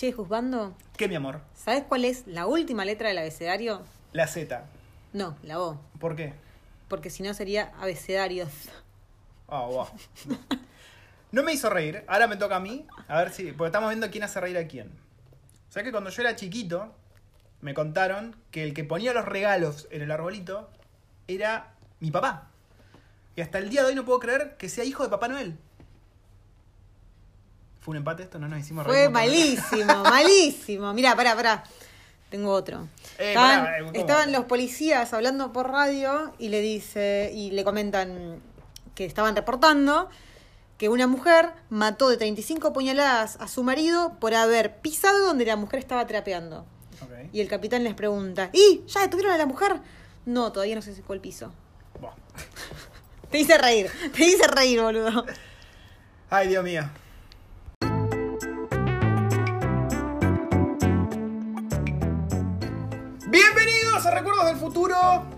Che, juzgando, ¿Qué, mi amor? ¿sabes cuál es la última letra del abecedario? La Z. No, la O. ¿Por qué? Porque si no sería abecedarios. Ah, wow. No me hizo reír. Ahora me toca a mí. A ver si. Porque estamos viendo quién hace reír a quién. O sea que cuando yo era chiquito, me contaron que el que ponía los regalos en el arbolito era mi papá. Y hasta el día de hoy no puedo creer que sea hijo de Papá Noel. ¿Fue un empate esto? No nos hicimos reír. Fue malísimo, malísimo. Mirá, pará, pará. Tengo otro. Eh, estaban, pará, eh, estaban los policías hablando por radio y le dice, y le comentan que estaban reportando que una mujer mató de 35 puñaladas a su marido por haber pisado donde la mujer estaba trapeando. Y el capitán les pregunta, ¿y ya detuvieron a la mujer? No, todavía no se secó el piso. Te hice reír, te hice reír, boludo. Ay, Dios mío. Bienvenidos a Recuerdos del Futuro.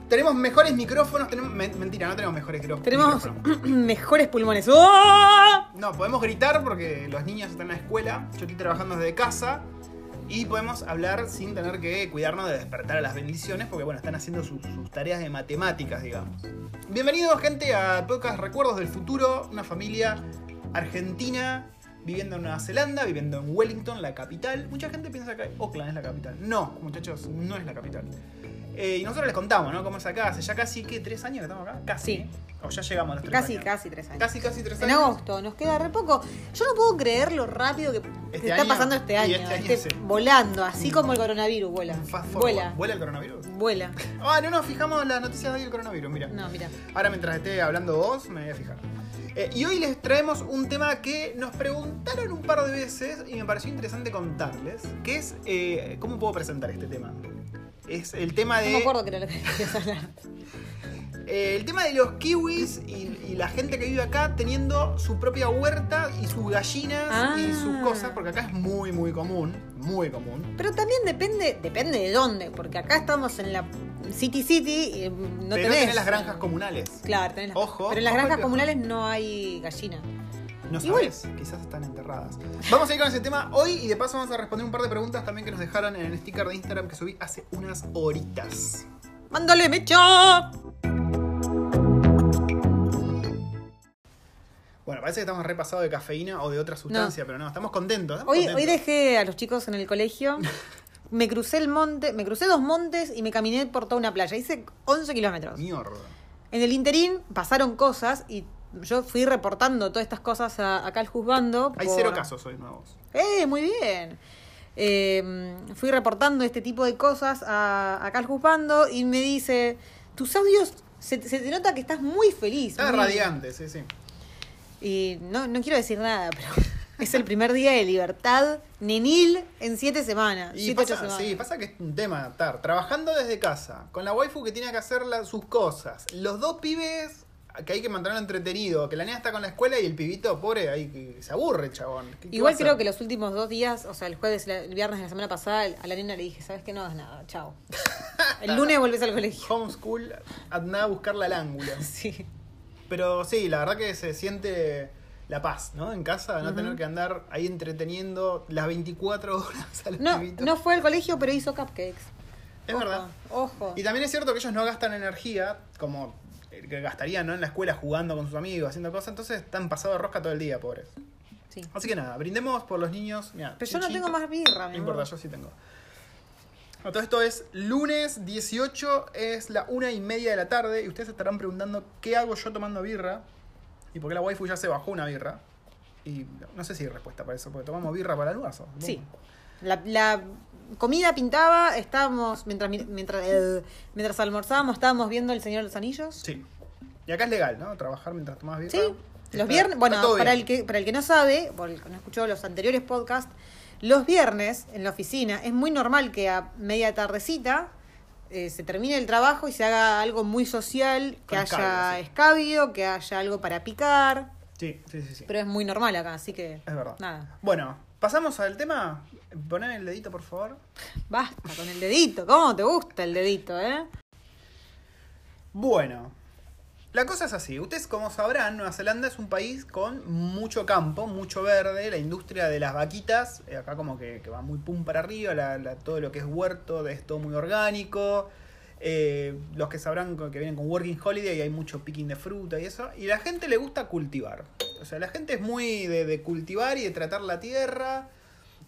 Tenemos mejores micrófonos. Tenemos... Mentira, no tenemos mejores micro- Tenemos micrófonos. mejores pulmones. ¡Oh! No, podemos gritar porque los niños están en la escuela. Yo estoy trabajando desde casa. Y podemos hablar sin tener que cuidarnos de despertar a las bendiciones, porque bueno, están haciendo sus, sus tareas de matemáticas, digamos. Bienvenidos, gente, a Podcast Recuerdos del Futuro, una familia argentina viviendo en Nueva Zelanda, viviendo en Wellington, la capital. Mucha gente piensa que Auckland es la capital. No, muchachos, no es la capital. Eh, y nosotros les contamos, ¿no? Cómo es acá. Hace ya casi, ¿qué? ¿Tres años que estamos acá? Casi. Sí. ¿eh? O ya llegamos a los tres Casi, años. casi tres años. Casi, casi tres En años. agosto, nos queda re poco. Yo no puedo creer lo rápido que que Este está pasando este año. este año este- sí. Volando, así como el coronavirus vuela. Fast. Vuela, ¿Vuela el coronavirus? vuela. Ah, no nos fijamos en las noticias de hoy del coronavirus, mira. No, mira. Ahora mientras esté hablando vos, me voy a fijar. Eh, y hoy les traemos un tema que nos preguntaron un par de veces y me pareció interesante contarles, que es, eh, ¿cómo puedo presentar este tema? Es el tema No de... me acuerdo que era lo que querías hablar. eh, el tema de los kiwis y, y la gente que vive acá teniendo su propia huerta y sus gallinas y Ah. sus cosas, porque acá es muy, muy común, muy común. Pero también depende, depende de dónde, porque acá estamos en la City City y mm, no Pero tenés. tenés las granjas comunales. Claro, tenés las- Ojo, Pero en las ojo granjas comunales no hay gallina. No sabes, quizás están enterradas. Vamos a ir con ese tema hoy y de paso vamos a responder un par de preguntas también que nos dejaron en el sticker de Instagram que subí hace unas horitas. ¡Mándale, mecho! Bueno, parece que estamos repasados de cafeína o de otra sustancia, pero no, estamos contentos. estamos Hoy, contentos. hoy dejé a los chicos en el colegio. Me crucé el monte, me crucé dos montes y me caminé por toda una playa. Hice 11 kilómetros. Mierda. En el interín pasaron cosas y yo fui reportando todas estas cosas a, acá al juzgando. Hay por- cero casos hoy nuevos. ¡Eh, muy bien! Eh, fui reportando este tipo de cosas a, acá al juzgando y me dice, tus audios, se, se te nota que estás muy feliz. Está muy-". radiante, sí, sí. Y no, no quiero decir nada, pero es el primer día de libertad nenil en siete semanas. Y siete, pasa, semanas. sí, pasa que es un tema estar trabajando desde casa, con la waifu que tiene que hacer la- sus cosas, los dos pibes que hay que mantenerlo entretenido, que la niña está con la escuela y el pibito, pobre, ahí que se aburre, chabón. ¿Qué- qué va Igual a creo que los últimos dos días, o sea, el jueves, el viernes de la semana pasada, a la nena le dije, ¿sabes qué? No hagas nada, chao. El lunes volvés al colegio. Homeschool, anda a buscarla al ángulo. Sí. Pero sí, la verdad que se siente la paz, ¿no? En casa, no tener que andar ahí entreteniendo las 24 horas al No, pibito. no fue al colegio, pero hizo cupcakes. Es Ojo, verdad. Ojo. Y también es cierto que ellos no gastan energía como que gastarían ¿no? en la escuela jugando con sus amigos, haciendo cosas, entonces están pasados de rosca todo el día, pobres. Sí. Así que nada, brindemos por los niños. Mirá, Pero yo no tengo más birra, No importa, yo sí tengo. Todo esto es lunes 18, es la una y media de la tarde, y ustedes estarán preguntando qué hago yo tomando birra y por qué la waifu ya se bajó una birra. Y no sé si hay respuesta para eso, porque tomamos birra para el almuerzo. Sí. La, la comida pintaba, estábamos, mientras, mientras, eh, mientras almorzábamos, estábamos viendo El Señor de los Anillos. Sí. Y acá es legal, ¿no? Trabajar mientras tomas birra. Sí. Los viernes, bueno, para el, que, para el que no sabe, por el que no escuchó los anteriores podcasts, los viernes en la oficina es muy normal que a media tardecita eh, se termine el trabajo y se haga algo muy social, que Con haya escabio, sí. escabio, que haya algo para picar, Sí, sí, sí. sí. pero es muy normal acá, así que Es verdad. nada, Bueno, pasamos al tema. Poné el dedito, por favor. basta con el dedito, ¿cómo te gusta el dedito, eh? Bueno, La cosa es así, ustedes como sabrán, Nueva Zelanda es un país con mucho campo, mucho verde, la industria de las vaquitas, eh, acá como que, va muy pum para arriba, todo lo que es huerto es todo muy orgánico, eh, los que sabrán que vienen con Working Holiday hay mucho picking de fruta y eso, y la gente le gusta cultivar, o sea, la gente es muy de, de cultivar y de tratar la tierra,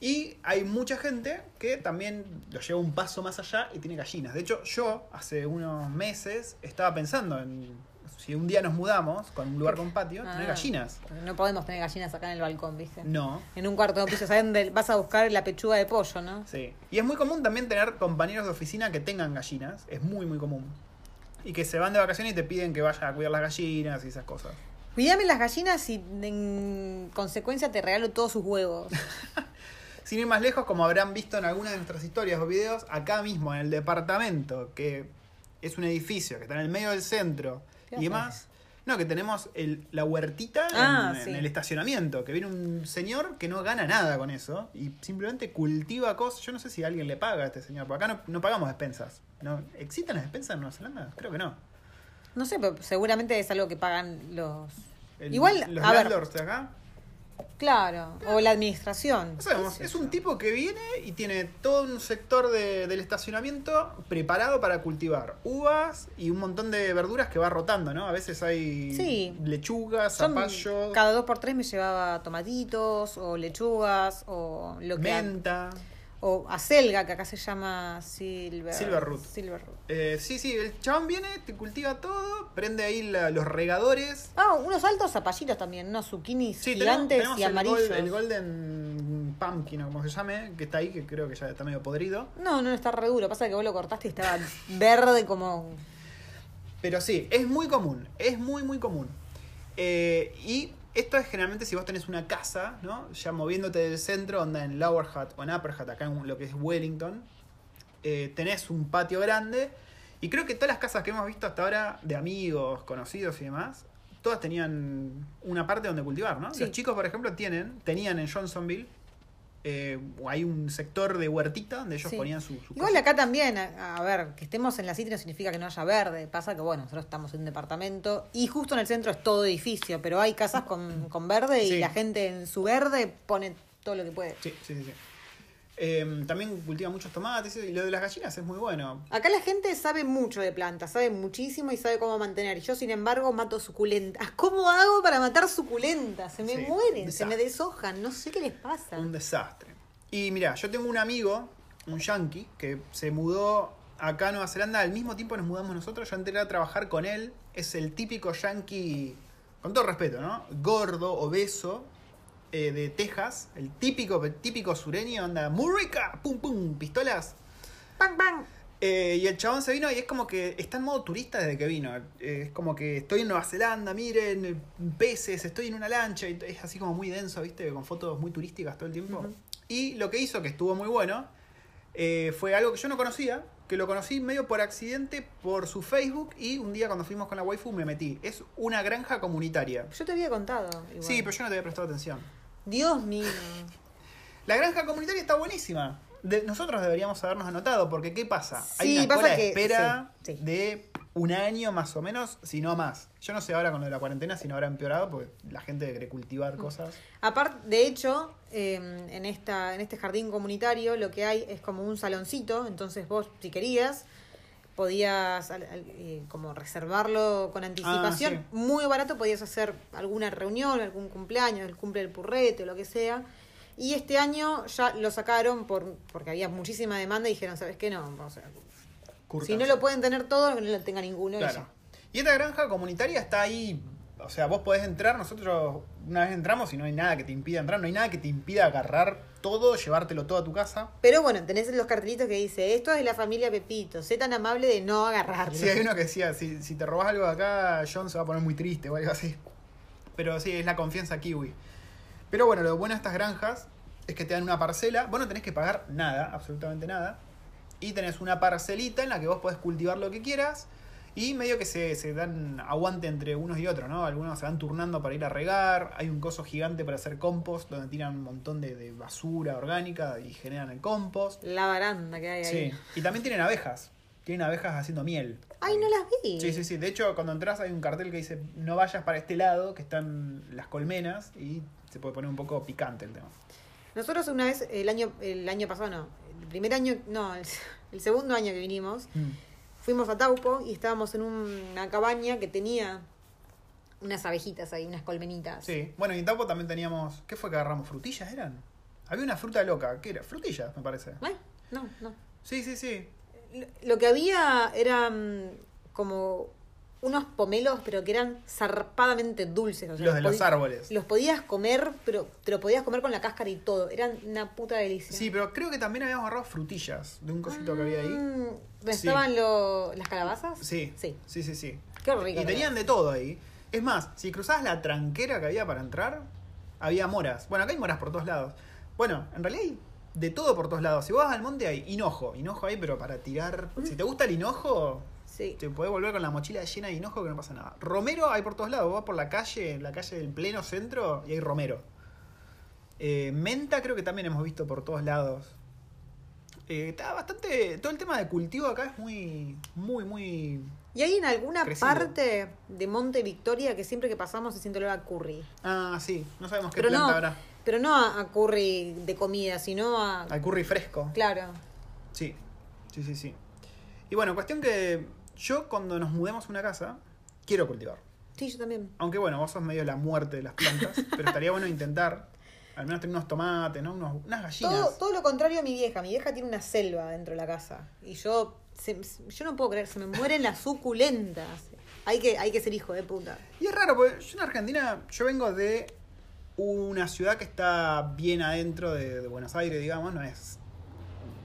y hay mucha gente que también lo lleva un paso más allá y tiene gallinas. De hecho, yo hace unos meses estaba pensando en si un día nos mudamos con un lugar con patio, tener Ah, gallinas. No podemos tener gallinas acá en el balcón, ¿viste? No. En un cuarto de piso, ¿sabes dónde vas a buscar la pechuga de pollo, no? Sí. Y es muy común también tener compañeros de oficina que tengan gallinas. Es muy, muy común. Y que se van de vacaciones y te piden que vayas a cuidar las gallinas y esas cosas. Cuídame las gallinas y en consecuencia te regalo todos sus huevos. Sin ir más lejos, como habrán visto en algunas de nuestras historias o videos, acá mismo en el departamento, que es un edificio que está en el medio del centro ¿Qué y demás. No, que tenemos el- la huertita en- Ah, en, sí. el estacionamiento, que viene un señor que no gana nada con eso y simplemente cultiva cosas. Yo no sé si alguien le paga a este señor, porque acá no, no pagamos despensas. ¿No? ¿Existen las despensas en Nueva Zelanda? Creo que no. No sé, pero seguramente es algo que pagan los... El- Igual, los a ver, de acá. Claro, o la administración. No sabemos, es un tipo que viene y tiene todo un sector de- del estacionamiento preparado para cultivar uvas y un montón de verduras que va rotando, ¿no? A veces hay Sí. lechugas, Yo, zapallo, cada dos por tres me llevaba tomatitos o lechugas o lo que menta. o acelga que acá se llama silver Silverroot. silverroot. Eh, sí, sí, el chabón viene, te cultiva todo, prende ahí la- los regadores. Ah, unos altos zapallitos también, unos zucchinis Sí, tenemos, gigantes tenemos y el, amarillos. el Golden Pumpkin o como se llame, que está ahí, que creo que ya está medio podrido. No, no está re duro, pasa que vos lo cortaste y estaba verde como Pero sí, es muy común, es muy, muy común. Eh, y esto es generalmente si vos tenés una casa, ¿no? Ya moviéndote del centro, onda en Lower Hat o en Upper Hat, acá en lo que es Wellington, eh, tenés un patio grande. Y creo que todas las casas que hemos visto hasta ahora, de amigos, conocidos y demás, todas tenían una parte donde cultivar, ¿no? Sí. Los chicos, por ejemplo, tienen, tenían en Johnsonville, eh, hay un sector de huertita donde ellos Sí. ponían su, su Igual cosa. acá también, a, a ver, que estemos en la City no significa que no haya verde. Pasa que, bueno, nosotros estamos en un departamento y justo en el centro es todo edificio, pero hay casas con, con verde y la gente en su verde pone todo lo que puede. Sí, sí, sí. sí. Eh, también cultiva muchos tomates y lo de las gallinas es muy bueno. Acá la gente sabe mucho de plantas, sabe muchísimo y sabe cómo mantener. Y yo, sin embargo, mato suculentas. ¿Cómo hago para matar suculentas? Se me Sí, mueren, se me deshojan, no sé qué les pasa. Un desastre. Y mira, yo tengo un amigo, un yankee, que se mudó acá a Nueva Zelanda al mismo tiempo nos mudamos nosotros. Yo entré a trabajar con él. Es el típico yankee, con todo respeto, ¿no? Gordo, obeso, eh, de Texas. El típico, típico sureño, anda, Murica, pum pum, pistolas. ¡Pam, pam! Eh, y el chabón se vino y es como que está en modo turista desde que vino. Eh, es como que estoy en Nueva Zelanda, miren, peces, estoy en una lancha. Y es así como muy denso, ¿viste? Con fotos muy turísticas todo el tiempo. Y lo que hizo, que estuvo muy bueno, eh, fue algo que yo no conocía, que lo conocí medio por accidente por su Facebook y un día cuando fuimos con la waifu me metí. Es una granja comunitaria. Yo te había contado. igual. Sí, pero yo no te había prestado atención. Dios mío. La granja comunitaria está buenísima. De- nosotros deberíamos habernos anotado, porque ¿qué pasa? Hay una pasa cola de que- espera sí, sí. de un año más o menos, si no más. Yo no sé ahora con lo de la cuarentena si no habrá empeorado, porque la gente quiere cultivar cosas. Aparte, de hecho, eh, en, esta, en este jardín comunitario lo que hay es como un saloncito, entonces vos, si querías, podías al- al- eh, como reservarlo con anticipación, Ah, sí. muy barato, podías hacer alguna reunión, algún cumpleaños, el cumple del purrete, lo que sea. Y este año ya lo sacaron por, porque había muchísima demanda y dijeron, ¿sabes qué? No, o sea, si no lo pueden tener todo, que no lo tenga ninguno. y Claro. ya. Y esta granja comunitaria está ahí. O sea, vos podés entrar, nosotros una vez entramos y no hay nada que te impida entrar, no hay nada que te impida agarrar todo, llevártelo todo a tu casa. Pero bueno, tenés los cartelitos que dice, esto es de la familia Pepito, sé tan amable de no agarrarlo. Sí, hay uno que decía, si, si te robas algo de acá, John se va a poner muy triste o algo así. Pero sí, es la confianza kiwi. Pero bueno, lo bueno de estas granjas es que te dan una parcela, vos no tenés que pagar nada, absolutamente nada. Y tenés una parcelita en la que vos podés cultivar lo que quieras. Y medio que se, se dan aguante entre unos y otros, ¿no? Algunos se van turnando para ir a regar. Hay un coso gigante para hacer compost, donde tiran un montón de, de basura orgánica y generan el compost. La baranda que hay ahí. Sí. Y también tienen abejas. tienen abejas haciendo miel. Ay, no las vi. Sí, sí, sí. De hecho, cuando entras hay un cartel que dice no vayas para este lado, que están las colmenas, y se puede poner un poco picante el tema. Nosotros una vez, el año, el año pasado no, el primer año, no, el, el segundo año que vinimos, Mm. Fuimos a Taupo y estábamos en una cabaña que tenía unas abejitas ahí, unas colmenitas. Sí. Bueno, y en Tapo también teníamos. ¿Qué fue que agarramos? ¿Frutillas eran? Había una fruta loca. ¿Qué era? Frutillas, me parece. Ay, No, no. Sí, sí, sí. Lo- que había eran como unos pomelos, pero que eran zarpadamente dulces. o sea, Los de los árboles. Los podías comer, pero te lo podías comer con la cáscara y todo. Eran una puta delicia. Sí, pero creo que también habíamos agarrado frutillas de un cosito que había ahí. Mm, ¿dónde Sí. estaban lo- las calabazas? Sí. Sí. Sí, sí, sí. Qué rico. Y tenían de todo ahí. Es más, si cruzabas la tranquera que había para entrar, había moras. Bueno, acá hay moras por todos lados. Bueno, en realidad hay de todo por todos lados. Si vos vas al monte hay hinojo. Hinojo ahí, pero para tirar. Si te gusta el hinojo, Sí. te podés volver con la mochila llena de hinojo que no pasa nada. Romero hay por todos lados. Vos vas por la calle, la calle del pleno centro, y hay romero. Eh, menta creo que también hemos visto por todos lados. Eh, está bastante. Todo el tema de cultivo acá es muy. Muy, muy. ¿Y hay en alguna Crecido. parte de Monte Victoria que siempre que pasamos se siente olor a curry? Ah, sí. No sabemos qué Pero planta no, habrá. pero no a, a curry de comida, sino a... Al curry fresco. Claro. Sí, sí, sí, sí. Y bueno, cuestión que yo cuando nos mudemos a una casa, quiero cultivar. Sí, yo también. Aunque bueno, vos sos medio la muerte de las plantas, pero estaría bueno intentar, al menos tener unos tomates, ¿no? Unos- unas gallinas. Todo, todo lo contrario a mi vieja. Mi vieja tiene una selva dentro de la casa. Y yo, se- yo no puedo creer, se me mueren las suculentas. Hay que, hay que ser hijo de puta. Y es raro, porque yo en Argentina, yo vengo de una ciudad que está bien adentro de, de Buenos Aires, digamos, no es...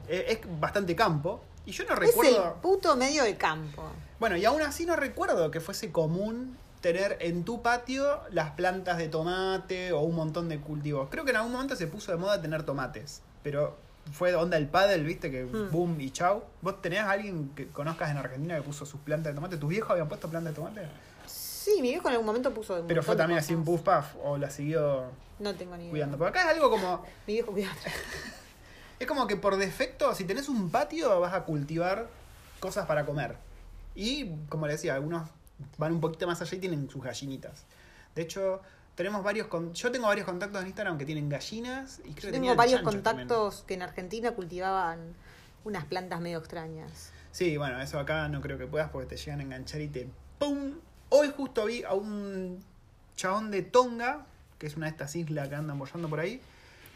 Es, es bastante campo. Y yo no Es recuerdo... el puto medio del campo. Bueno, y aún así no recuerdo que fuese común tener en tu patio las plantas de tomate o un montón de cultivos. Creo que en algún momento se puso de moda tener tomates, pero fue onda el paddle, viste, que Hmm. boom y chau. ¿Vos tenés a alguien que conozcas en Argentina que puso sus plantas de tomate? ¿Tus viejos habían puesto plantas de tomate? Sí, mi viejo en algún momento puso. Pero fue también así un puff puff o la siguió No tengo ni idea. cuidando. Porque acá es algo como... Mi viejo cuidado. Es como que por defecto, si tenés un patio, vas a cultivar cosas para comer. Y, como le decía, algunos van un poquito más allá y tienen sus gallinitas. De hecho, tenemos varios con... yo tengo varios contactos en Instagram que tienen gallinas y creo que Yo tenían tengo varios contactos que en Argentina cultivaban unas plantas medio extrañas. Sí, bueno, eso acá no creo que puedas porque te llegan a enganchar y te ¡pum! Hoy justo vi a un chabón de Tonga, que es una de estas islas que andan bollando por ahí,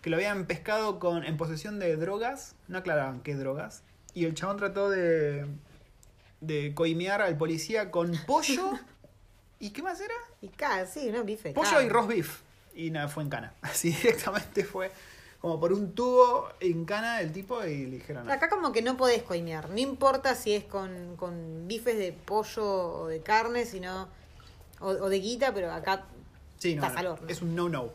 que lo habían pescado con, en posesión de drogas, no aclaraban qué drogas, y el chabón trató de, de coimear al policía con pollo, ¿y qué más era? Y cada, sí, ¿no? Bife. Pollo y roast beef, y nada, fue en cana, así directamente fue como por un tubo en cana el tipo y le dijeron... Acá como que no podés coimear, no importa si es con, con bifes de pollo o de carne, sino o, o de guita, pero acá Sí, no, Estás al no, es un no-no.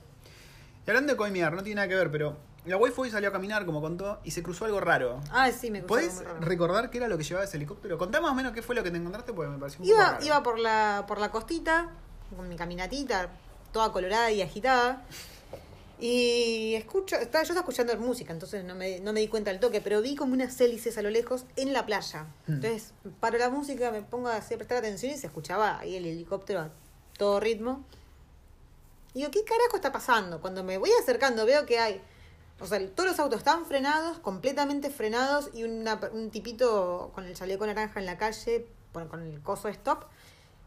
Y hablando de coimear, no tiene nada que ver, pero la waifu salió a caminar, como contó, y se cruzó algo raro. Ah, sí, me cruzó ¿Podés algo muy raro. recordar qué era lo que llevaba ese helicóptero? Contá más o menos qué fue lo que te encontraste, porque me pareció un poco Iba, raro. iba por la, por la costita, con mi caminatita, toda colorada y agitada. Y escucho, estaba, yo estaba escuchando música, entonces no me, no me di cuenta del toque, pero vi como unas hélices a lo lejos en la playa. Hmm. Entonces paro la música, me pongo a hacer, prestar atención y se escuchaba ahí el helicóptero a todo ritmo. Y digo, ¿qué carajo está pasando? Cuando me voy acercando veo que hay, o sea, todos los autos están frenados, completamente frenados, y una- un tipito con el chaleco naranja en la calle, con el coso de stop.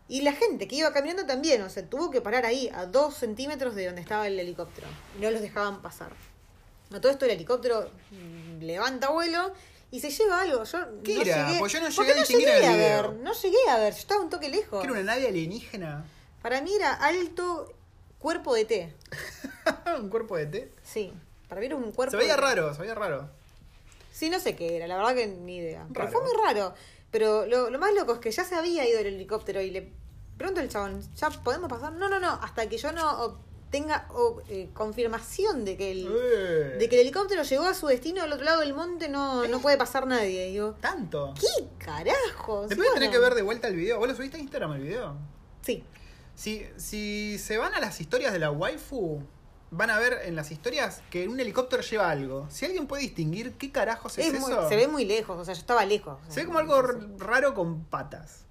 Y la gente que iba caminando también, o sea, tuvo que parar ahí, a dos centímetros de donde estaba el helicóptero. Y no los dejaban pasar. A todo esto el helicóptero levanta vuelo y se lleva algo. Yo ¿Qué no era? Llegué, Pues yo no llegué a video. ver, no llegué a ver, yo estaba un toque lejos. ¿Que era una nave alienígena? Para mí era alto cuerpo de té. ¿Un cuerpo de té? Sí, para mí era un cuerpo Se veía de té. raro, se veía raro. Sí, no sé qué era, la verdad que ni idea. Pero fue muy raro. Pero lo, lo más loco es que ya se había ido el helicóptero y le pregunto al chabón, ¿ya podemos pasar? No, no, no, hasta que yo no obtenga o, eh, confirmación de que, el, Eh. de que el helicóptero llegó a su destino al otro lado del monte, no, no puede pasar nadie. Y digo, ¿Tanto? ¿qué carajo? Después Sí, bueno. que ver de vuelta el video. ¿Vos lo subiste a Instagram el video? Sí. Si, si se van a las historias de la waifu, van a ver en las historias que un helicóptero lleva algo. Si alguien puede distinguir qué carajos es, Es muy- eso, se ve muy lejos, o sea, yo estaba lejos. se ve como algo raro con patas.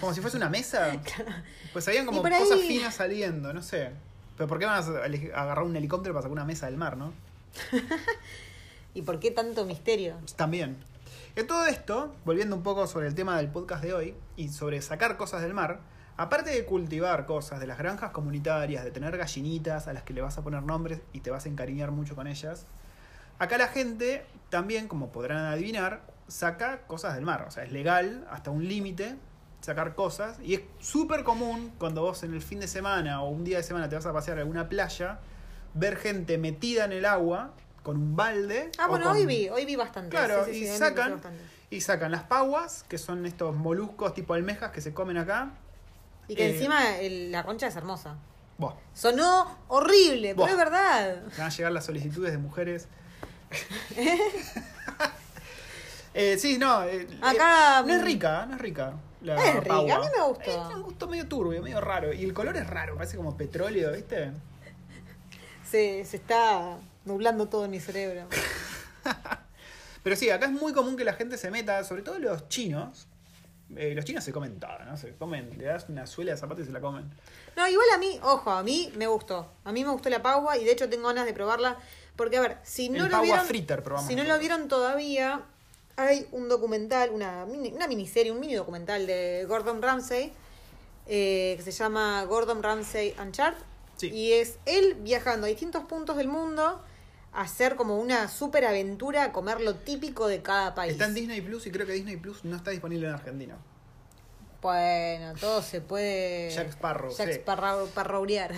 Como si fuese una mesa. Pues veían como cosas finas saliendo, no sé. Pero ¿por qué van a agarrar un helicóptero para sacar una mesa del mar, no? ¿Y por qué tanto misterio? También. En todo esto, volviendo un poco sobre el tema del podcast de hoy y sobre sacar cosas del mar, aparte de cultivar cosas de las granjas comunitarias, de tener gallinitas a las que le vas a poner nombres y te vas a encariñar mucho con ellas, acá la gente también, como podrán adivinar, saca cosas del mar. O sea, es legal hasta un límite sacar cosas y es súper común cuando vos en el fin de semana o un día de semana te vas a pasear a alguna playa, ver gente metida en el agua con un balde. Ah, bueno, con- hoy vi, hoy vi bastante. Claro, Sí, sí, y sí, sacan y sacan las paguas, que son estos moluscos tipo almejas que se comen acá. Y que eh, encima el- la concha es hermosa. Buah, Sonó horrible, Buah. pero es verdad. van a llegar las solicitudes de mujeres. Eh, sí, no. eh, Acá, eh, no es rica, no es rica. La Es rica, pagua. a mí me gustó. Eh, tiene un gusto medio turbio, medio raro. Y el color es raro, parece como petróleo, ¿viste? Se, se está nublando todo en mi cerebro. Pero sí, acá es muy común que la gente se meta, sobre todo los chinos. Eh, los chinos se comen todo, ¿no? Se comen, le das una suela de zapatos y se la comen. No, igual a mí, ojo, a mí me gustó. A mí me gustó la pagua y de hecho tengo ganas de probarla. Porque, a ver, si no El lo vieron. fritter probamos si no lo vieron todavía, hay un documental, una, mini- una miniserie, un mini documental de Gordon Ramsay. eh, que se llama Gordon Ramsay Uncharted. Sí. Y es él viajando a distintos puntos del mundo hacer como una super aventura, a comer lo típico de cada país. Está en Disney Plus y creo que Disney Plus no está disponible en Argentina. Bueno, todo se puede. Jack Sparrow, Jack sí. Sparrowrear.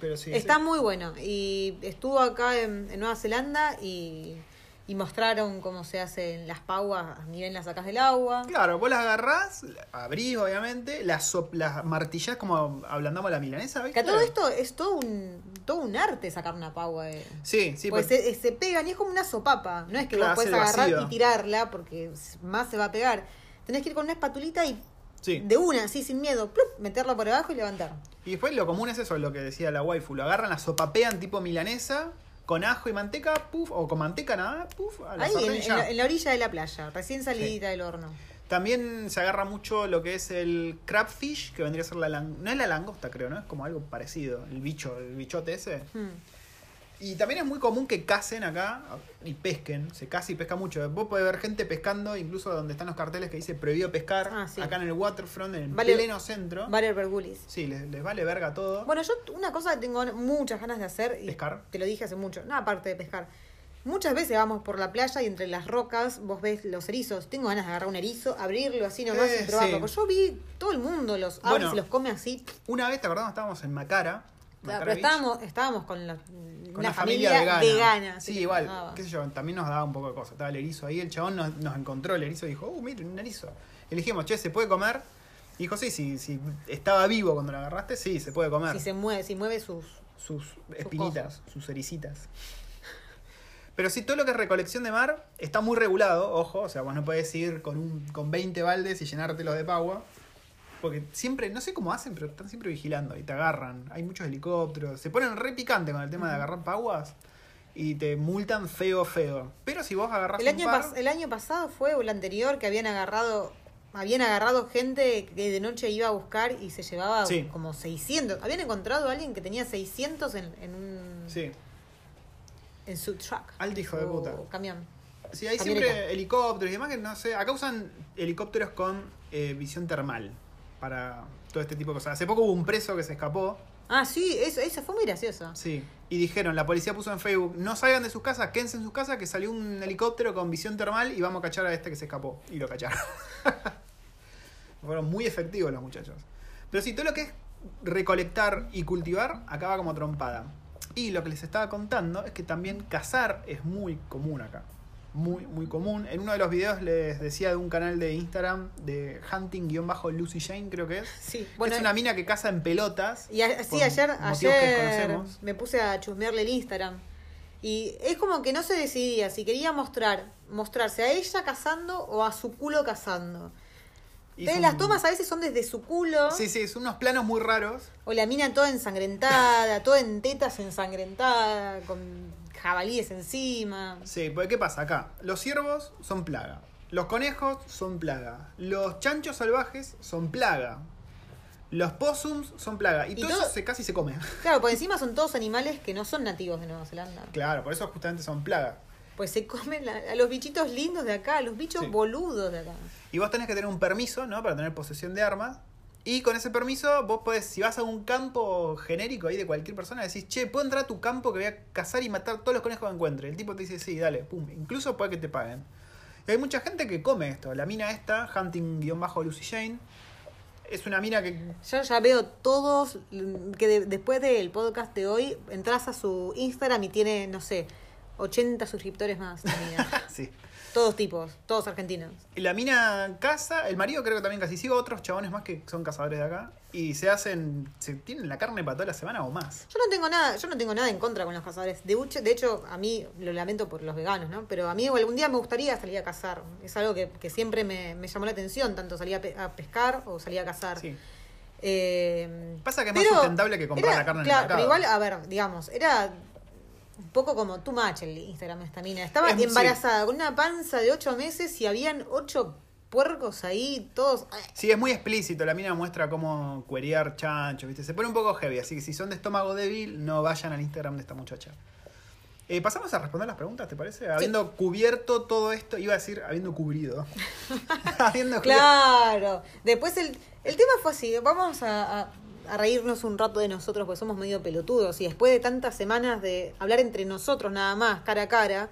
Pero sí. Está sí. muy bueno. Y estuvo acá en, en Nueva Zelanda y, y mostraron cómo se hacen las pauas, ni bien las sacas del agua. Claro, vos las agarrás, abrís obviamente, las, sop- las martillás como ablandamos la milanesa, Que ¿viste? a todo esto es todo un, todo un arte sacar una paua. eh. Sí, sí, pues pues- se, se pegan y es como una sopapa. No es que Claro, vos el agarrar vacío. y tirarla porque más se va a pegar. Tenés que ir con una espatulita y sí. de una, así sin miedo, ¡plup! meterla por abajo y levantar. Y después lo común es eso, lo que decía la waifu, lo agarran, la sopapean tipo milanesa, con ajo y manteca, puff, o con manteca nada, puff, a la Ahí, sartén en, la, en la orilla de la playa, recién salidita del horno. También se agarra mucho lo que es el crabfish, que vendría a ser la lang- no es la langosta creo, ¿no? Es como algo parecido, el bicho, el bichote ese. Hmm. Y también es muy común que casen acá y pesquen. Se caza y pesca mucho. Vos podés ver gente pescando, incluso donde están los carteles que dice prohibido pescar. Ah, sí. Acá en el waterfront, en el Vale- pleno centro. Vale Bergulis. Sí, les, les vale verga todo. Bueno, yo una cosa que tengo muchas ganas de hacer. Y ¿Pescar? Te lo dije hace mucho. No, aparte de pescar. Muchas veces vamos por la playa y entre las rocas vos ves los erizos. Tengo ganas de agarrar un erizo, abrirlo así nomás Eh, y probarlo. sí. Porque yo vi todo el mundo los abre Bueno. y se los come así. Una vez, ¿te acordás? Estábamos en Macara. Pero estábamos, estábamos con la, con una la familia, familia, vegana. vegana. Sí, igual. Qué sé yo, también nos daba un poco de cosas. Estaba el erizo ahí, el chabón nos, nos encontró el erizo y dijo, uh, miren, un erizo. Y le dijimos, che, ¿se puede comer? Y dijo, sí, sí, sí. Estaba vivo cuando lo agarraste, sí, se puede comer. Si se mueve, si mueve sus. sus espinitas, sus ericitas. Pero sí, todo lo que es recolección de mar está muy regulado, ojo, o sea, vos no podés ir con, un, con 20 baldes y llenártelos de pagua. Porque siempre, no sé cómo hacen, pero están siempre vigilando y te agarran. Hay muchos helicópteros. Se ponen re picante con el tema de agarrar paguas y te multan feo, feo. Pero si vos agarras El un año, par, pas- el año pasado fue o el anterior que habían agarrado. Habían agarrado gente que de noche iba a buscar y se llevaba Sí. como 600. Habían encontrado a alguien que tenía 600 en, en un. Sí, en su truck. Alto hijo de puta. camión. sí, hay Camioneta. siempre helicópteros y demás que no sé. Acá usan helicópteros con eh, visión termal para todo este tipo de cosas. Hace poco hubo un preso que se escapó Ah, sí, eso, eso fue muy gracioso. Sí, y dijeron, la policía puso en Facebook, no salgan de sus casas, quédense en sus casas, que salió un helicóptero con visión termal y vamos a cachar a este que se escapó. Y lo cacharon. Fueron muy efectivos los muchachos. Pero sí, todo lo que es recolectar y cultivar acaba como trompada. Y lo que les estaba contando es que también cazar es muy común acá. Muy, muy común. En uno de los videos les decía de un canal de Instagram de hunting-lucy Jane, creo que es. Sí, bueno. es una mina que caza en pelotas. Y a- sí, ayer, ayer me puse a chusmearle el Instagram. Y es como que no se decidía si quería mostrar, mostrarse a ella cazando o a su culo cazando. Entonces, las tomas a veces son desde su culo. Sí, sí, son unos planos muy raros. O la mina toda ensangrentada, toda en tetas ensangrentada, con jabalíes encima. Sí, porque ¿qué pasa acá? Los ciervos son plaga. Los conejos son plaga. Los chanchos salvajes son plaga. Los possums son plaga. Y, Y todo, todo- eso se casi se come. Claro, por encima son todos animales que no son nativos de Nueva Zelanda. claro, por eso justamente son plaga. Pues se comen la- a los bichitos lindos de acá, a los bichos Sí. boludos de acá. Y vos tenés que tener un permiso, ¿no? Para tener posesión de armas. Y con ese permiso, vos podés, si vas a un campo genérico ahí de cualquier persona, decís, che, ¿puedo entrar a tu campo que voy a cazar y matar todos los conejos que encuentre? El tipo te dice, sí, dale, pum. Incluso puede que te paguen. Y hay mucha gente que come esto. La mina esta, Hunting-Lucy Jane, es una mina que Yo ya veo todos que de- después del podcast de hoy entras a su Instagram y tiene, no sé, 80 suscriptores más. la mina. sí. Todos tipos, todos argentinos. Y la mina caza, el marido creo que también casi sigo otros chabones más que son cazadores de acá. Y se hacen, se tienen la carne para toda la semana o más. Yo no tengo nada, yo no tengo nada en contra con los cazadores. De, hecho- de hecho, a mí lo lamento por los veganos, ¿no? Pero a mí algún día me gustaría salir a cazar. Es algo que, que siempre me, me llamó la atención, tanto salir a, pe- a pescar o salir a cazar. Sí. Eh, Pasa que es más sustentable que comprar era- la carne en el Claro, mercado. pero igual, a ver, digamos, era un poco como too much el Instagram de esta mina. Estaba Es- sí. embarazada con una panza de ocho meses y habían ocho puercos ahí, todos. Sí, es muy explícito. La mina muestra cómo cuerear chanchos, ¿viste? Se pone un poco heavy, así que si son de estómago débil, no vayan al Instagram de esta muchacha. Eh, Pasamos a responder las preguntas, ¿te parece? Habiendo cubierto todo esto, iba a decir, habiendo cubrido. habiendo Claro. Después el, el tema fue así, vamos a, a- a reírnos un rato de nosotros porque somos medio pelotudos y después de tantas semanas de hablar entre nosotros nada más, cara a cara,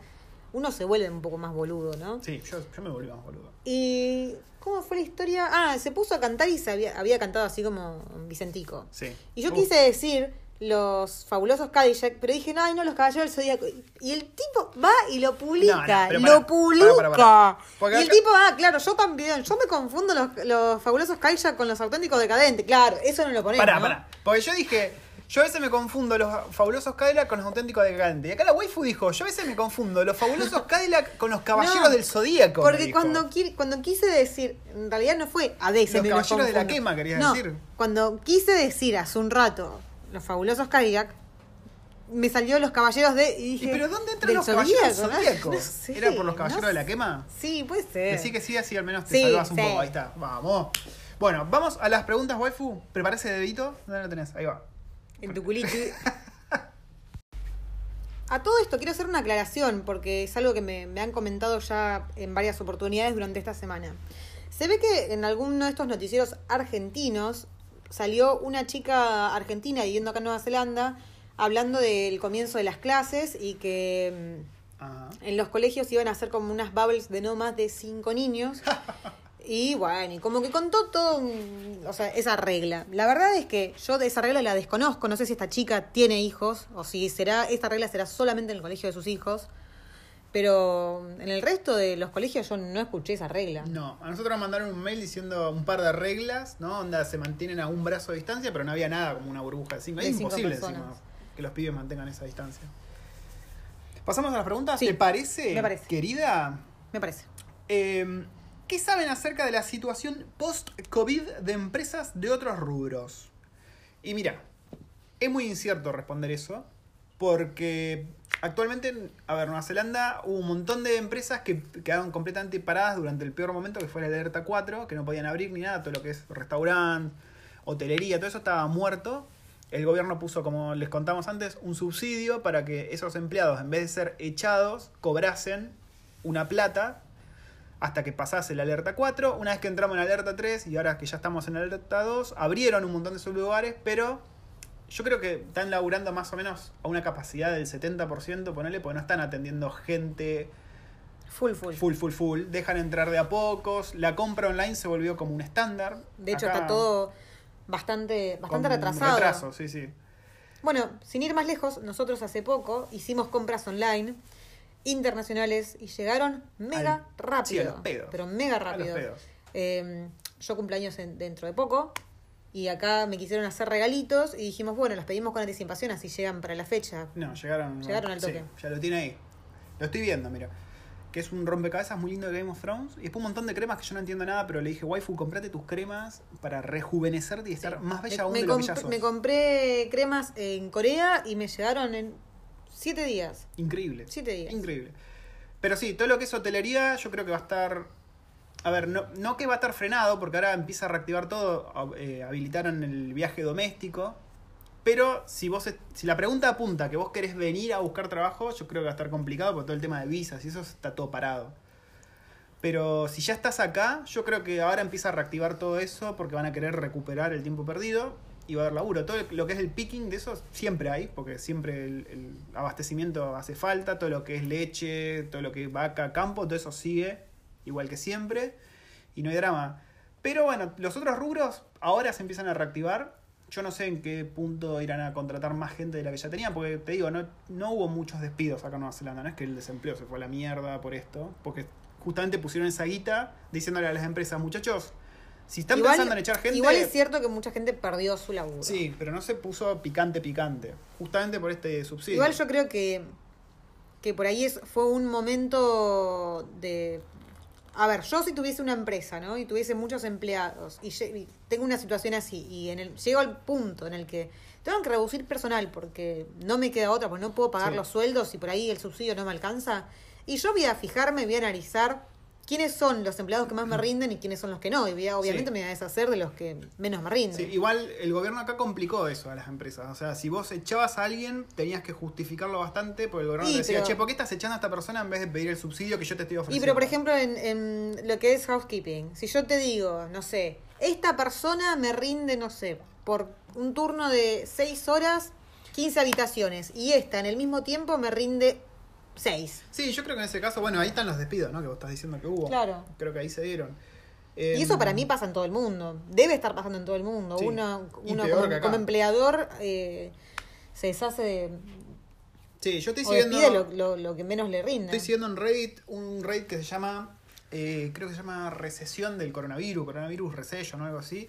uno se vuelve un poco más boludo, ¿no? Sí, yo, yo me volví más boludo. Y ¿cómo fue la historia? Ah, se puso a cantar y se había, había cantado así como Vicentico. Sí. Y yo Uh, quise decir los fabulosos Cadillac, pero dije, no, ay, no, los caballeros del Zodíaco. Y el tipo va y lo publica, No, no, pero lo publica. Y el tipo, ah, claro, yo también, yo me confundo los, los fabulosos Cadillac con los auténticos decadentes. Claro, eso no lo ponemos. Pará, ¿no? pará. Porque yo dije, yo a veces me confundo los fabulosos Cadillac con los auténticos decadentes. Y acá la waifu dijo, yo a veces me confundo los fabulosos Cadillac con los caballeros del Zodíaco. Porque cuando, cuando quise decir, en realidad no fue a veces Los me caballeros de la quema, querías No, decir. Cuando quise decir hace un rato los fabulosos Cadillac, me salió los caballeros de. Y ¿Y dije, pero dónde entran los caballeros del Zodíaco, ¿no? Zodíaco? No sé, ¿Era por los caballeros no de la quema? Sí, puede ser. Decí que sí, así al menos te Sí, salvas un sí. poco. Ahí está, vamos. Bueno, vamos a las preguntas, waifu. Prepara ese dedito. ¿Dónde lo tenés? Ahí va. En tu culito. A todo esto quiero hacer una aclaración porque es algo que me, me han comentado ya en varias oportunidades durante esta semana. Se ve que en alguno de estos noticieros argentinos salió una chica argentina viviendo acá en Nueva Zelanda hablando del comienzo de las clases y que mm, Ajá. en los colegios iban a hacer como unas bubbles de no más de cinco niños. Y bueno, y como que contó todo, un- o sea, esa regla. La verdad es que yo de esa regla la desconozco. No sé si esta chica tiene hijos o si será esta regla será solamente en el colegio de sus hijos. Pero en el resto de los colegios yo no escuché esa regla. No, a nosotros nos mandaron un mail diciendo un par de reglas, ¿no? Onda se mantienen a un brazo de distancia, pero no había nada como una burbuja de cinco. De Es cinco imposible encima, que los pibes mantengan esa distancia. Pasamos a las preguntas. Sí, ¿Te parece, me parece. querida? Me parece. Eh, ¿Qué saben acerca de la situación post-COVID de empresas de otros rubros? Y mira, es muy incierto responder eso, porque actualmente, a ver, Nueva Zelanda hubo un montón de empresas que quedaron completamente paradas durante el peor momento, que fue la alerta 4, que no podían abrir ni nada, todo lo que es restaurante, hotelería, todo eso estaba muerto. El gobierno puso, como les contamos antes, un subsidio para que esos empleados, en vez de ser echados, cobrasen una plata hasta que pasase la alerta 4. Una vez que entramos en la alerta 3 y ahora que ya estamos en la alerta 2, abrieron un montón de sus lugares, pero yo creo que están laburando más o menos a una capacidad del 70%, ponele, porque no están atendiendo gente Full, full. full, full, full. Dejan entrar de a pocos. La compra online se volvió como un estándar. De hecho, Acá, está todo bastante, bastante con retrasado. Retraso, sí, sí. Bueno, sin ir más lejos, nosotros hace poco hicimos compras online internacionales y llegaron mega Al- rápido. sí, a los pedos. Pero mega A los rápido. pedos. Eh, yo cumpleaños en- dentro de poco y acá me quisieron hacer regalitos y dijimos, bueno, las pedimos con anticipación así llegan para la fecha. No, llegaron. Llegaron al sí, toque. ya lo tiene ahí. Lo estoy viendo, mira. que es un rompecabezas muy lindo de Game of Thrones. Y después un montón de cremas que yo no entiendo nada, pero le dije, waifu, comprate tus cremas para rejuvenecerte y estar más bella aún me, de lo que ya sos. me compré cremas en Corea y me llegaron en siete días. Increíble. Siete días. Increíble. Pero sí, todo lo que es hotelería, yo creo que va a estar. A ver, no, no que va a estar frenado, porque ahora empieza a reactivar todo. eh, habilitaron el viaje doméstico. Pero si vos si la pregunta apunta que vos querés venir a buscar trabajo, yo creo que va a estar complicado por todo el tema de visas y eso está todo parado. Pero si ya estás acá, yo creo que ahora empieza a reactivar todo eso porque van a querer recuperar el tiempo perdido y va a haber laburo. Todo lo que es el picking de eso siempre hay, porque siempre el, el abastecimiento hace falta, todo lo que es leche, todo lo que es vaca, campo, todo eso sigue igual que siempre y no hay drama. Pero bueno, los otros rubros ahora se empiezan a reactivar. Yo no sé en qué punto irán a contratar más gente de la que ya tenían, porque te digo, no, no hubo muchos despidos acá en Nueva Zelanda, no es que el desempleo se fue a la mierda por esto, porque justamente pusieron esa guita diciéndole a las empresas, muchachos, si están Igual- pensando en echar gente... Igual es cierto que mucha gente perdió su laburo. Sí, pero no se puso picante picante, justamente por este subsidio. Igual yo creo que, que por ahí es, fue un momento de... A ver, yo si tuviese una empresa, ¿no? Y tuviese muchos empleados y, tengo una situación así y en el llego al punto en el que tengo que reducir personal porque no me queda otra, porque no puedo pagar Sí. los sueldos y por ahí el subsidio no me alcanza. Y yo voy a fijarme, voy a analizar quiénes son los empleados que más me rinden y quiénes son los que no. Y obviamente Sí. me voy a deshacer de los que menos me rinden. Sí, igual el gobierno acá complicó eso a las empresas. O sea, si vos echabas a alguien, tenías que justificarlo bastante, porque el gobierno Y, te decía, pero- che, ¿por qué estás echando a esta persona en vez de pedir el subsidio que yo te estoy Y ofreciendo? pero por ejemplo en, en lo que es housekeeping, si yo te digo, no sé, esta persona me rinde, no sé, por un turno de 6 horas, 15 habitaciones, y esta en el mismo tiempo me rinde 6. Sí, yo creo que en ese caso, bueno, ahí están los despidos, ¿no? Que vos estás diciendo que hubo. Claro. Creo que ahí se dieron. Y eso para mí pasa en todo el mundo, debe estar pasando en todo el mundo. Sí. Uno, uno como, empleador eh, se deshace de... Sí, yo estoy O siguiendo... lo, lo- lo que menos le rinde. Estoy siguiendo en Reddit un Reddit que se llama, eh, creo que se llama recesión del coronavirus, coronavirus recession o algo así.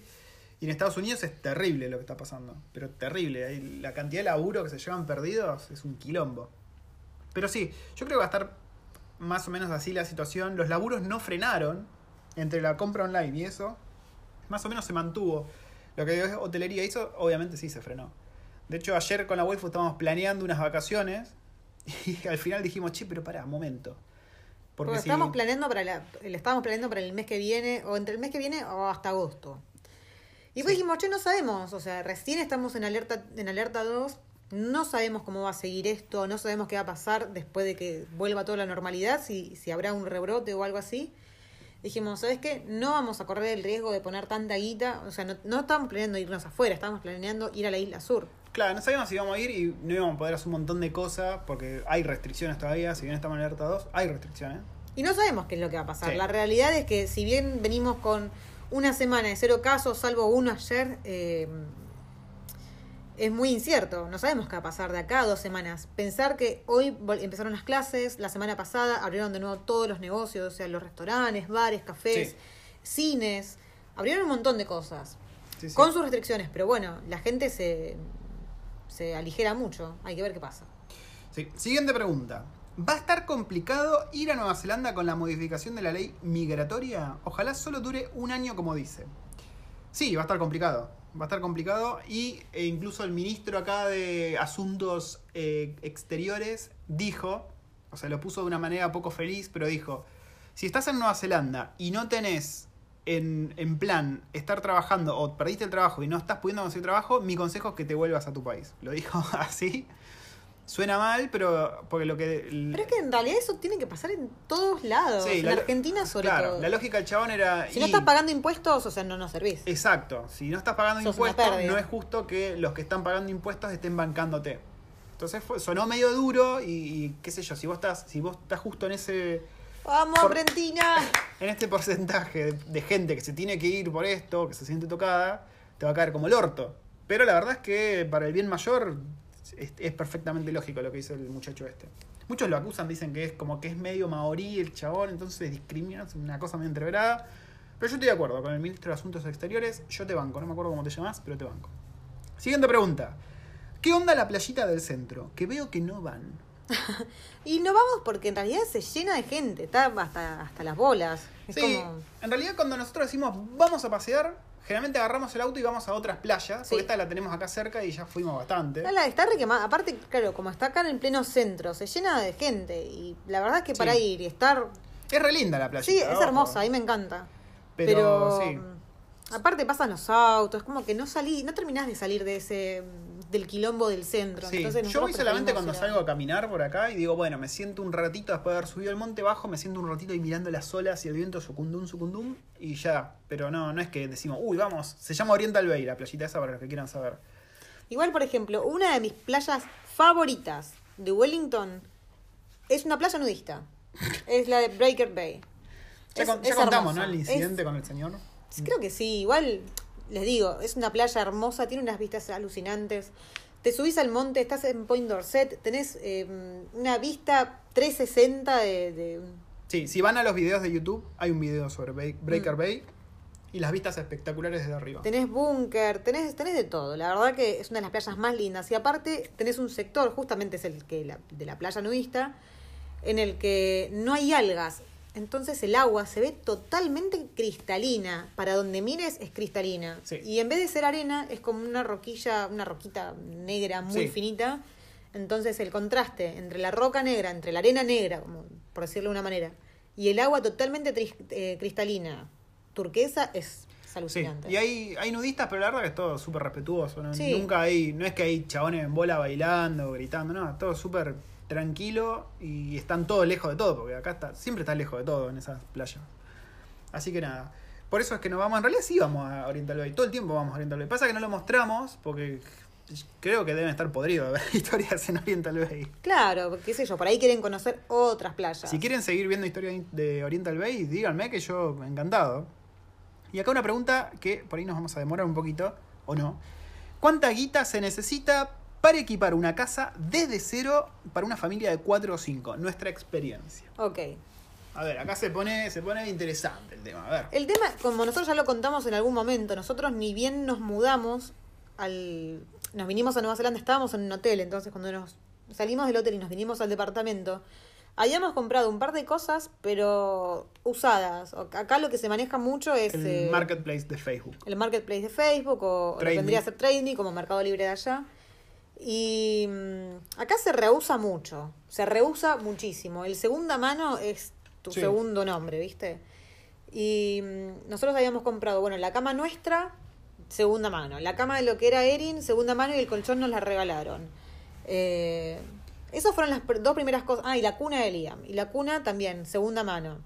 Y en Estados Unidos es terrible lo que está pasando, pero terrible. La cantidad de laburo que se llevan perdidos es un quilombo. Pero sí, yo creo que va a estar más o menos así la situación. Los laburos no frenaron entre la compra online y eso. Más o menos se mantuvo. Lo que es hotelería hizo, obviamente sí se frenó. De hecho, ayer con la waifu estábamos planeando unas vacaciones y al final dijimos, che, pero pará, momento. Porque Porque si- estamos planeando para la, estábamos planeando para el mes que viene, o entre el mes que viene o hasta agosto. Y Sí. dijimos, che, no sabemos, o sea, recién estamos en alerta, en alerta 2, no sabemos cómo va a seguir esto, no sabemos qué va a pasar después de que vuelva toda la normalidad, si, si habrá un rebrote o algo así. Dijimos, ¿sabes qué? No vamos a correr el riesgo de poner tanta guita, o sea, no, no estamos planeando irnos afuera, estamos planeando ir a la isla sur. Claro, no sabíamos si íbamos a ir y no íbamos a poder hacer un montón de cosas porque hay restricciones todavía. Si bien estamos en alerta 2, hay restricciones. Y no sabemos qué es lo que va a pasar. Sí. La realidad es que si bien venimos con una semana de cero casos, salvo uno ayer, eh, es muy incierto. No sabemos qué va a pasar de acá a dos semanas. Pensar que hoy empezaron las clases, la semana pasada abrieron de nuevo todos los negocios, o sea, los restaurantes, bares, cafés, Sí. cines, abrieron un montón de cosas. Sí, sí. Con sus restricciones, pero bueno, la gente se, se aligera mucho. Hay que ver qué pasa. Sí. Siguiente pregunta. ¿Va a estar complicado ir a Nueva Zelanda con la modificación de la ley migratoria? Ojalá solo dure un año como dice. Sí, va a estar complicado. Va a estar complicado y e incluso el ministro acá de Asuntos eh, Exteriores dijo, o sea, lo puso de una manera poco feliz, pero dijo, si estás en Nueva Zelanda y no tenés en, en plan estar trabajando o perdiste el trabajo y no estás pudiendo conseguir trabajo, mi consejo es que te vuelvas a tu país. Lo dijo así. Suena mal, pero porque lo que... Pero es que en realidad eso tiene que pasar en todos lados. Sí, en la Argentina sobre claro, todo. la lógica del chabón era... Si no estás pagando impuestos, o sea, no nos servís. Exacto, si no estás pagando Sos impuestos, no es justo que los que están pagando impuestos estén bancándote. Entonces fue, sonó medio duro y, y qué sé yo, si vos estás, si vos estás justo en ese, ¡Vamos, Por- Argentina! en este porcentaje de, de gente que se tiene que ir por esto, que se siente tocada, te va a caer como el orto. Pero la verdad es que para el bien mayor es, es perfectamente lógico lo que dice el muchacho este. Muchos lo acusan, dicen que es como que es medio maorí el chabón, entonces discrimina, es una cosa medio entreverada. Pero yo estoy de acuerdo con el ministro de Asuntos Exteriores, yo te banco, no me acuerdo cómo te llamas, pero te banco. Siguiente pregunta. ¿Qué onda la playita del centro? Que veo que no van. Y no vamos porque en realidad se llena de gente, está hasta, hasta las bolas. Es Sí, como... en realidad cuando nosotros decimos vamos a pasear, generalmente agarramos el auto y vamos a otras playas, Sí. porque esta la tenemos acá cerca y ya fuimos bastante. Está, la- está re quemada. Aparte, claro, como está acá en el pleno centro, se llena de gente. Y la verdad es que para Sí. ir y estar. Es re linda la playa. Sí, es hermosa, a mí me encanta. Pero, sí. mm, Aparte pasan los autos, como que no salí, no terminás de salir de ese del quilombo del centro. Sí, Entonces yo voy solamente cuando a- salgo a caminar por acá y digo, bueno, me siento un ratito después de haber subido el monte bajo, me siento un ratito ahí mirando las olas y el viento sucundum, sucundum y ya. Pero no, no es que decimos, uy, vamos, se llama Oriental Bay, la playita esa para los que quieran saber. Igual, por ejemplo, una de mis playas favoritas de Wellington es una playa nudista. Es la de Breaker Bay. Ya, Es- con- ya es contamos, hermosa. ¿no? El Es- incidente con el señor. Creo que sí, igual les digo, es una playa hermosa, tiene unas vistas alucinantes. Te subís al monte, estás en Point Dorset, tenés eh, una vista 360 de, de- Sí, si van a los videos de YouTube, hay un video sobre Bay- Breaker Mm. Bay y las vistas espectaculares desde arriba. Tenés búnker, tenés, tenés de todo. La verdad que es una de las playas más lindas. Y aparte tenés un sector, justamente es el que la, de la playa nudista, en el que no hay algas. Entonces el agua se ve totalmente cristalina. Para donde mires es cristalina. Sí. Y en vez de ser arena, es como una roquilla, una roquita negra muy Sí. finita. Entonces el contraste entre la roca negra, entre la arena negra, como por decirlo de una manera, y el agua totalmente eh, cristalina, turquesa, es, es Sí, alucinante. y hay, hay nudistas, pero la verdad que es todo súper respetuoso. ¿no? Sí. Nunca hay, no es que hay chabones en bola bailando, gritando, no, todo súper tranquilo y están todos lejos de todo, porque acá está, siempre está lejos de todo en esas playas. Así que nada, por eso es que nos vamos, en realidad sí vamos a Oriental Bay, todo el tiempo vamos a Oriental Bay. Pasa que no lo mostramos porque creo que deben estar podridos de ver historias en Oriental Bay. Claro, qué sé yo, por ahí quieren conocer otras playas. Si quieren seguir viendo historias de Oriental Bay, díganme que yo encantado. Y acá una pregunta que por ahí nos vamos a demorar un poquito, o no. ¿Cuánta guita se necesita para equipar una casa desde cero para una familia de 4 o 5? Nuestra experiencia. Ok. A ver, acá se pone, se pone interesante el tema. A ver. El tema, como nosotros ya lo contamos en algún momento, nosotros ni bien nos mudamos al... Nos vinimos a Nueva Zelanda, estábamos en un hotel, entonces cuando nos salimos del hotel y nos vinimos al departamento, habíamos comprado un par de cosas, pero usadas. Acá lo que se maneja mucho es... El eh, marketplace de Facebook. el marketplace de Facebook o, o lo vendría a ser Trade Me como Mercado Libre de allá. Y mm, acá se rehúsa mucho, se rehúsa muchísimo. El segunda mano es tu Sí. segundo nombre, ¿viste? Y mm, nosotros habíamos comprado, bueno, la cama nuestra, segunda mano. La cama de lo que era Erin, segunda mano y el colchón nos la regalaron. Eh, esas fueron las dos primeras cosas. Ah, y la cuna de Liam. Y la cuna también, segunda mano.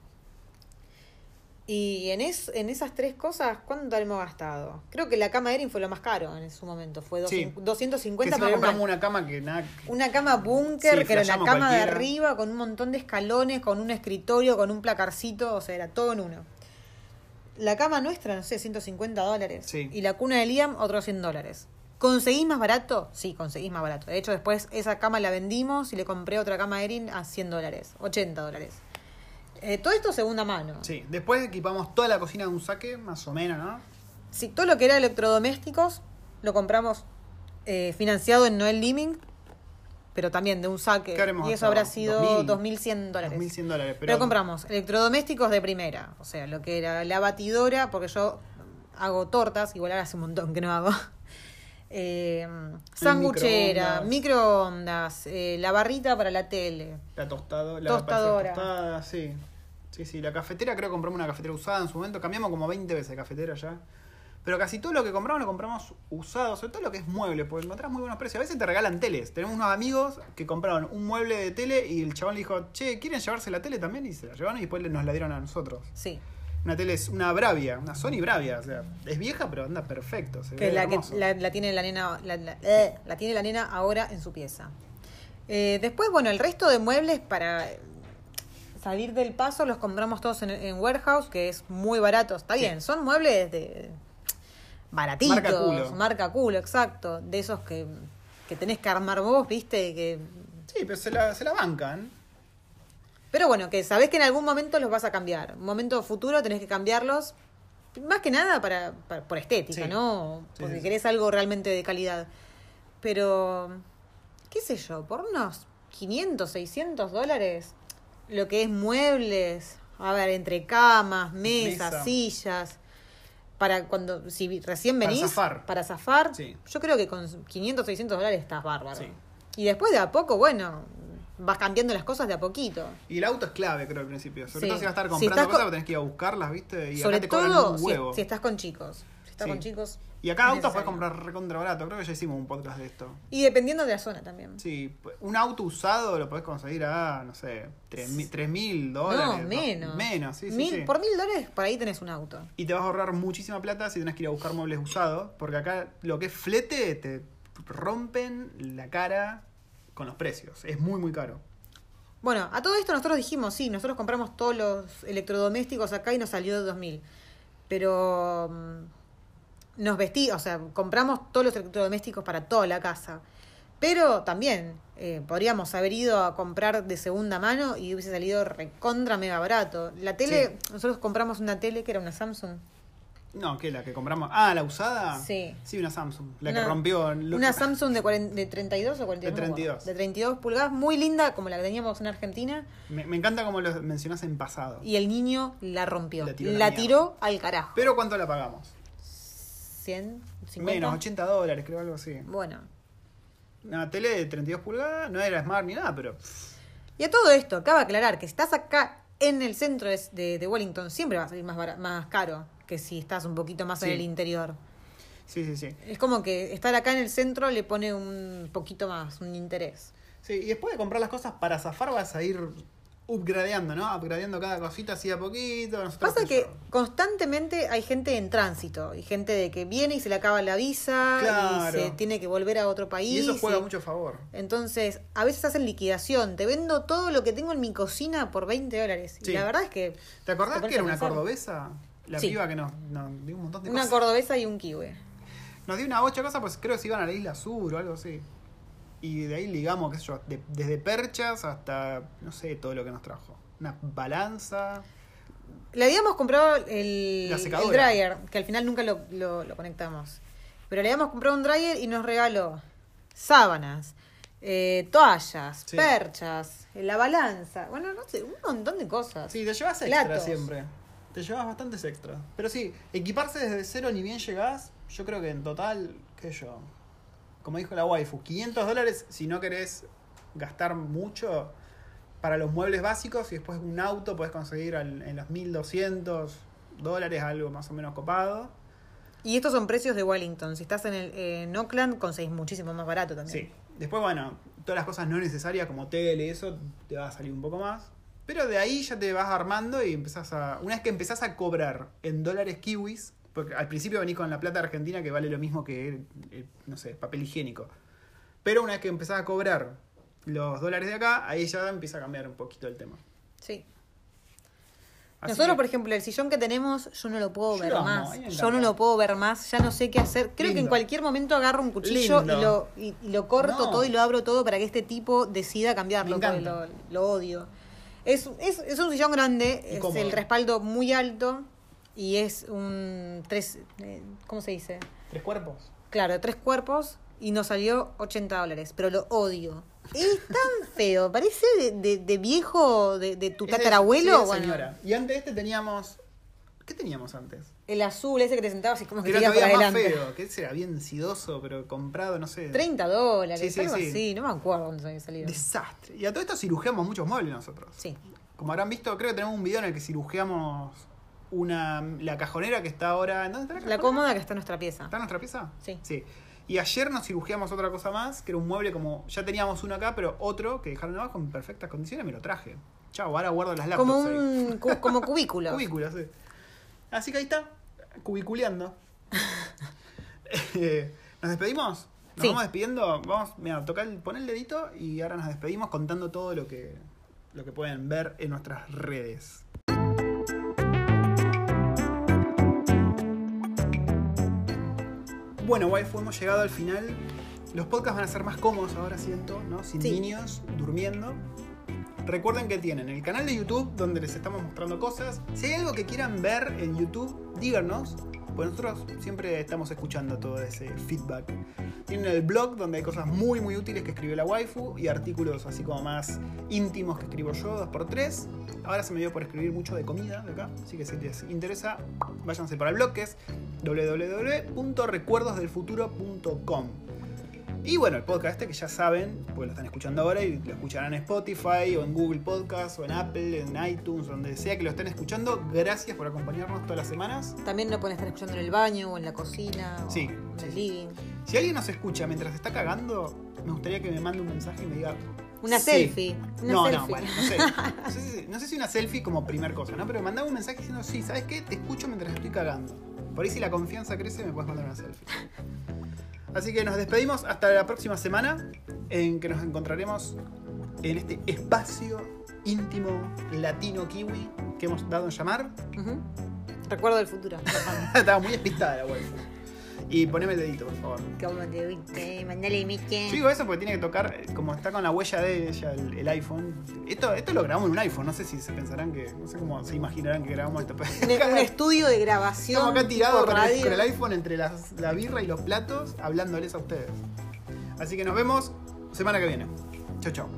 Y en, es, en esas tres cosas, ¿cuánto hemos gastado? Creo que la cama Erin fue lo más caro en su momento. Fue dos- Sí. 250, Que pero una, una cama que nada. una cama búnker, Sí, que era la cama de arriba con un montón de escalones, con un escritorio, con un placarcito, o sea, era todo en uno. La cama nuestra, no sé, 150 dólares. Sí. Y la cuna de Liam, otros 100 dólares. ¿Conseguís más barato? Sí, conseguís más barato. De hecho, después esa cama la vendimos y le compré otra cama Erin a 100 dólares, 80 dólares. Eh, todo esto segunda mano. Sí, después equipamos toda la cocina de un saque, más o menos, ¿no? Sí, todo lo que era electrodomésticos lo compramos eh, financiado en Noel Living, pero también de un saque. ¿Qué habremos Y eso habrá sido 2000, 2.100 dólares. 2.100 dólares. Pero, Pero, compramos electrodomésticos de primera, o sea, lo que era la batidora, porque yo hago tortas, igual ahora hace un montón que no hago. Eh, sanguchera, microondas. microondas, eh, la barrita para la tele. La tostado, la Tostadora. tostada, sí. Sí, sí, la cafetera creo que compramos una cafetera usada en su momento, cambiamos como 20 veces de cafetera ya. Pero casi todo lo que compramos lo compramos usado, sobre todo lo que es mueble, porque encontrás muy buenos precios. A veces te regalan teles. Tenemos unos amigos que compraron un mueble de tele y el chabón le dijo, che, ¿quieren llevarse la tele también? Y se la llevaron y después nos la dieron a nosotros. Sí. Una tele es una Bravia, una Sony Bravia, o sea, es vieja pero anda perfecto. Se que ve la que la, la tiene la nena la, la- eh, la tiene la nena ahora en su pieza Eh, después bueno el resto de muebles para salir del paso los compramos todos en, en warehouse que es muy barato está Sí. bien son muebles de baratitos Marca culo. marca culo exacto de esos que, que tenés que armar vos viste que Sí, pero se la, se la bancan. Pero bueno que sabés que en algún momento los vas a cambiar un momento futuro tenés que cambiarlos más que nada para, para- por estética, Sí. ¿no? Porque sí, sí. querés algo realmente de calidad. Pero, qué sé yo, por unos 500, 600 dólares. Lo que es muebles, a ver, entre camas, mesas, Mesa. sillas. Para cuando, si recién Para venís, zafar. para zafar, yo creo que con 500, 600 dólares estás bárbaro. Y después de a poco, bueno, vas cambiando las cosas de a poquito. Y el auto es clave, creo, al principio. Sobre Sí. todo si vas a estar Si comprando estás cosas, con- tenés que ir a buscarlas, ¿viste? Y Sobre acá te todo un si, huevo. si estás con chicos. Si estás Sí. con chicos. Y acá autos puedes comprar recontra barato. Creo que ya hicimos un podcast de esto. Y dependiendo de la zona también. Sí, un auto usado lo podés conseguir a, no sé, 3 mil dólares. No, menos. Menos, sí, sí, sí. Por mil dólares, por ahí tenés un auto. Y te vas a ahorrar muchísima plata si tenés que ir a buscar muebles usados. Porque acá lo que es flete te rompen la cara con los precios. Es muy, muy caro. Bueno, a todo esto nosotros dijimos, sí, nosotros compramos todos los electrodomésticos acá y nos salió de 2000. Pero mm, nos vestí, o sea, compramos todos los electrodomésticos para toda la casa. Pero también eh, podríamos haber ido a comprar de segunda mano y hubiese salido recontra mega barato. La tele, nosotros compramos una tele que era una Samsung. No, ¿qué? ¿La que compramos? Ah, ¿la usada? Sí. Sí, una Samsung. La Una- que rompió. lo- Una Samsung de, 40 de 32 o 42. De no me acuerdo. 32. De 32 pulgadas, muy linda, como la que teníamos en Argentina. Me, me encanta como lo mencionás en pasado. Y el niño la rompió. La tiró la al carajo. Pero ¿cuánto la pagamos? 100, 50. Menos, 80 dólares, creo, algo así. Bueno. Una tele de 32 pulgadas, no era smart ni nada, pero. Y a todo esto, cabe aclarar que si estás acá en el centro de, de- de Wellington, siempre va a salir más, más caro que si estás un poquito más en el interior. Sí, sí, sí. Es como que estar acá en el centro le pone un poquito más, un interés. Sí, y después de comprar las cosas para zafar vas a ir upgradeando, ¿no? Upgradeando cada cosita así a poquito. nosotros Pasa que yo. constantemente hay gente en tránsito y gente de que viene y se le acaba la visa Claro. y se tiene que volver a otro país. Y eso juega y- mucho a favor. Entonces, a veces hacen liquidación. Te vendo todo lo que tengo en mi cocina por 20 dólares. Sí. Y la verdad es que. ¿Te acordás te que era una cordobesa? La Sí. piba que nos, nos dio un montón de Una cosas. cordobesa y un kiwi. Nos dio una ocho cosas, pues creo que se iban a la isla sur o algo así. Y de ahí ligamos, qué sé yo, de- desde perchas hasta, no sé, todo lo que nos trajo. Una balanza. Le habíamos comprado el, La el secadora. dryer, que al final nunca lo, lo- lo conectamos. Pero le habíamos comprado un dryer y nos regaló sábanas, eh, toallas, Sí. perchas, la balanza. Bueno, no sé, un montón de cosas. Sí, te llevas extra Platos. siempre. Te llevas bastantes extras. Pero sí, equiparse desde cero ni bien llegás, yo creo que en total, qué sé yo, como dijo la waifu, 500 dólares si no querés gastar mucho para los muebles básicos y después un auto puedes conseguir al- en los 1200 dólares algo más o menos copado. Y estos son precios de Wellington. Si estás en, el, en Oakland, conseguís muchísimo más barato también. Sí. Después, bueno, todas las cosas no necesarias como tele y eso te va a salir un poco más. Pero de ahí ya te vas armando y empezás a. Una vez que empezás a cobrar en dólares kiwis, porque al principio venís con la plata argentina que vale lo mismo que, eh, no sé, papel higiénico. Pero una vez que empezás a cobrar los dólares de acá, ahí ya empieza a cambiar un poquito el tema. Sí. Así Nosotros, que- por ejemplo, el sillón que tenemos, yo no lo puedo Yo ver amo, más. Yo no lo puedo ver más, ya no sé qué hacer. Creo que en cualquier momento agarro un cuchillo y lo, y, y lo corto No. todo y lo abro todo para que este tipo decida cambiarlo, porque lo, lo odio. Es, es, es un sillón grande, es cómodo. el respaldo muy alto y es un tres, eh, ¿cómo se dice? ¿Tres cuerpos? Claro, tres cuerpos y nos salió 80 dólares, pero lo odio. Es tan feo, parece de, de- de viejo, de, de tu tatarabuelo. sí, bueno, señora. Y antes de este teníamos. ¿Qué teníamos antes? el azul ese que te sentabas y como que Que era todavía más feo, que ese era bien sidoso, pero comprado, no sé. 30 dólares, Sí, sí, algo sí. así, no me acuerdo cuándo se había salido. Desastre. Y a todo esto cirujeamos muchos muebles nosotros. Sí. Como habrán visto, creo que tenemos un video en el que cirujeamos una la cajonera que está ahora. ¿en ¿Dónde está la La cajonera? cómoda que está en nuestra pieza. ¿Está en nuestra pieza? Sí. Sí. Y ayer nos cirujeamos otra cosa más, que era un mueble como. Ya teníamos uno acá, pero otro que dejaron abajo en perfectas condiciones, me lo traje. Chao, ahora guardo las laptops Como ahí. un cu- como cubículo. Cubículo, sí. Así que ahí está, cubiculeando. Eh, ¿Nos despedimos? Nos Sí. vamos despidiendo. Vamos, mira, tocar el, pon el dedito y ahora nos despedimos contando todo lo que, lo que pueden ver en nuestras redes. Bueno, waifu, hemos llegado al final. Los podcasts van a ser más cómodos ahora, siento, ¿no? Sin Sí. niños, durmiendo. Recuerden que tienen el canal de YouTube donde les estamos mostrando cosas. Si hay algo que quieran ver en YouTube, díganos. Pues nosotros siempre estamos escuchando todo ese feedback. Tienen el blog donde hay cosas muy muy útiles que escribe la waifu y artículos así como más íntimos que escribo yo, 2x3. Ahora se me dio por escribir mucho de comida de acá, así que si les interesa, váyanse para el blog que es www.recuerdosdelfuturo.com. Y bueno, el podcast este que ya saben, porque lo están escuchando ahora y lo escucharán en Spotify o en Google Podcast o en Apple, en iTunes, donde sea que lo estén escuchando. Gracias por acompañarnos todas las semanas. También lo pueden estar escuchando en el baño o en la cocina o Sí, en sí, el living. Si alguien nos escucha mientras está cagando, me gustaría que me mande un mensaje y me diga. Una "Sí". selfie. Una no, selfie. no, bueno, no sé. No sé, si, no sé si una selfie como primer cosa, ¿no? Pero mandame un mensaje diciendo, sí, ¿sabes qué? Te escucho mientras estoy cagando. Por ahí si la confianza crece, me puedes mandar una selfie. Así que nos despedimos hasta la próxima semana, en que nos encontraremos en este espacio íntimo latino kiwi que hemos dado en llamar. Recuerdo del futuro. Estaba muy despistada la waifu. Y poneme el dedito, por favor. Como te viste, mandale Mickey. Yo digo eso porque tiene que tocar, eh, como está con la huella de ella, el, el iPhone. Esto, esto lo grabamos en un iPhone, no sé si se pensarán que, no sé cómo se imaginarán que grabamos esto. Un, un estudio de grabación. Estamos acá tirados con el, radio. con el iPhone entre las- la birra y los platos, hablándoles a ustedes. Así que nos vemos semana que viene. Chau, chau.